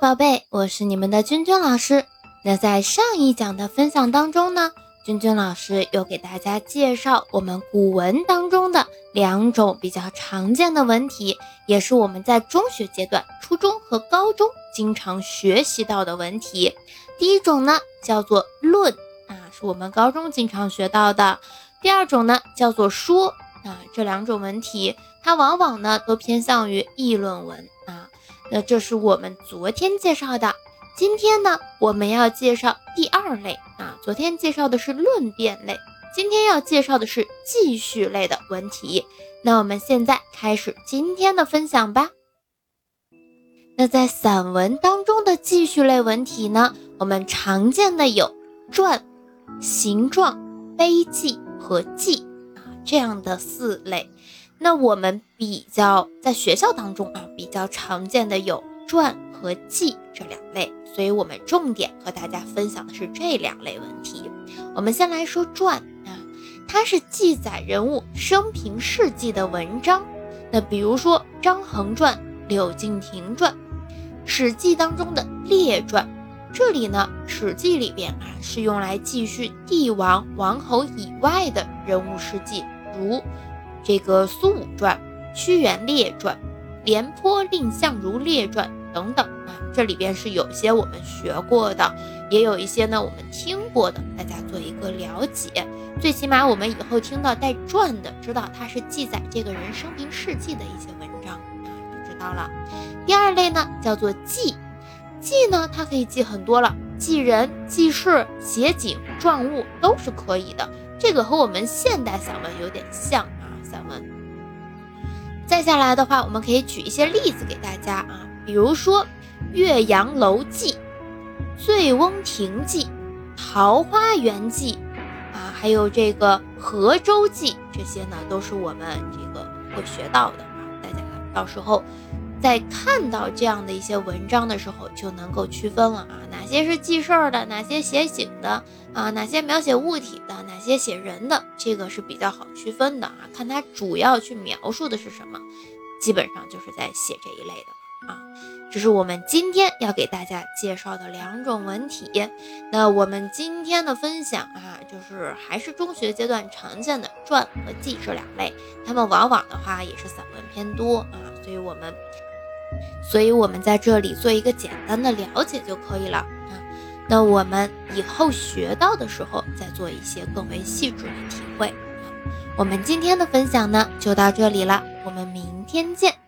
宝贝，我是你们的君君老师。那在上一讲的分享当中呢，君君老师又给大家介绍我们古文当中的两种比较常见的文体，也是我们在中学阶段、初中和高中经常学习到的文体。第一种呢叫做论啊，是我们高中经常学到的；第二种呢叫做说啊，这两种文体它往往呢都偏向于议论文。那这是我们昨天介绍的，今天呢我们要介绍第二类啊。昨天介绍的是论辩类，今天要介绍的是记叙类的文体。那我们现在开始今天的分享吧。那在散文当中的记叙类文体呢，我们常见的有传、形状、碑记和记啊这样的四类。那我们比较在学校当中啊，比较常见的有传和记这两类，所以我们重点和大家分享的是这两类问题。我们先来说传啊，它是记载人物生平事迹的文章。那比如说张衡传、柳敬亭传，《史记》当中的列传。这里呢，《史记》里边啊是用来记叙帝王、王侯以外的人物事迹，如。这个苏武传、屈原列传、廉颇蔺相如列传等等啊，这里边是有些我们学过的，也有一些呢我们听过的，大家做一个了解。最起码我们以后听到带传的，知道它是记载这个人生平事迹的一些文章啊，就知道了。第二类呢叫做记，记呢它可以记很多了，记人、记事、写景、状物都是可以的。这个和我们现代散文有点像。散文，再下来的话，我们可以举一些例子给大家啊，比如说《岳阳楼记》《醉翁亭记》《桃花源记》啊，还有这个《河州记》，这些呢都是我们这个会学到的啊，大家到时候。在看到这样的一些文章的时候，就能够区分了啊，哪些是记事儿的，哪些写景的啊，哪些描写物体的，哪些写人的，这个是比较好区分的啊。看它主要去描述的是什么，基本上就是在写这一类的啊。这是我们今天要给大家介绍的两种文体。那我们今天的分享啊，就是还是中学阶段常见的传和记这两类，它们往往的话也是散文偏多啊，所以我们。所以，我们在这里做一个简单的了解就可以了啊。那我们以后学到的时候，再做一些更为细致的体会。我们今天的分享呢，就到这里了，我们明天见。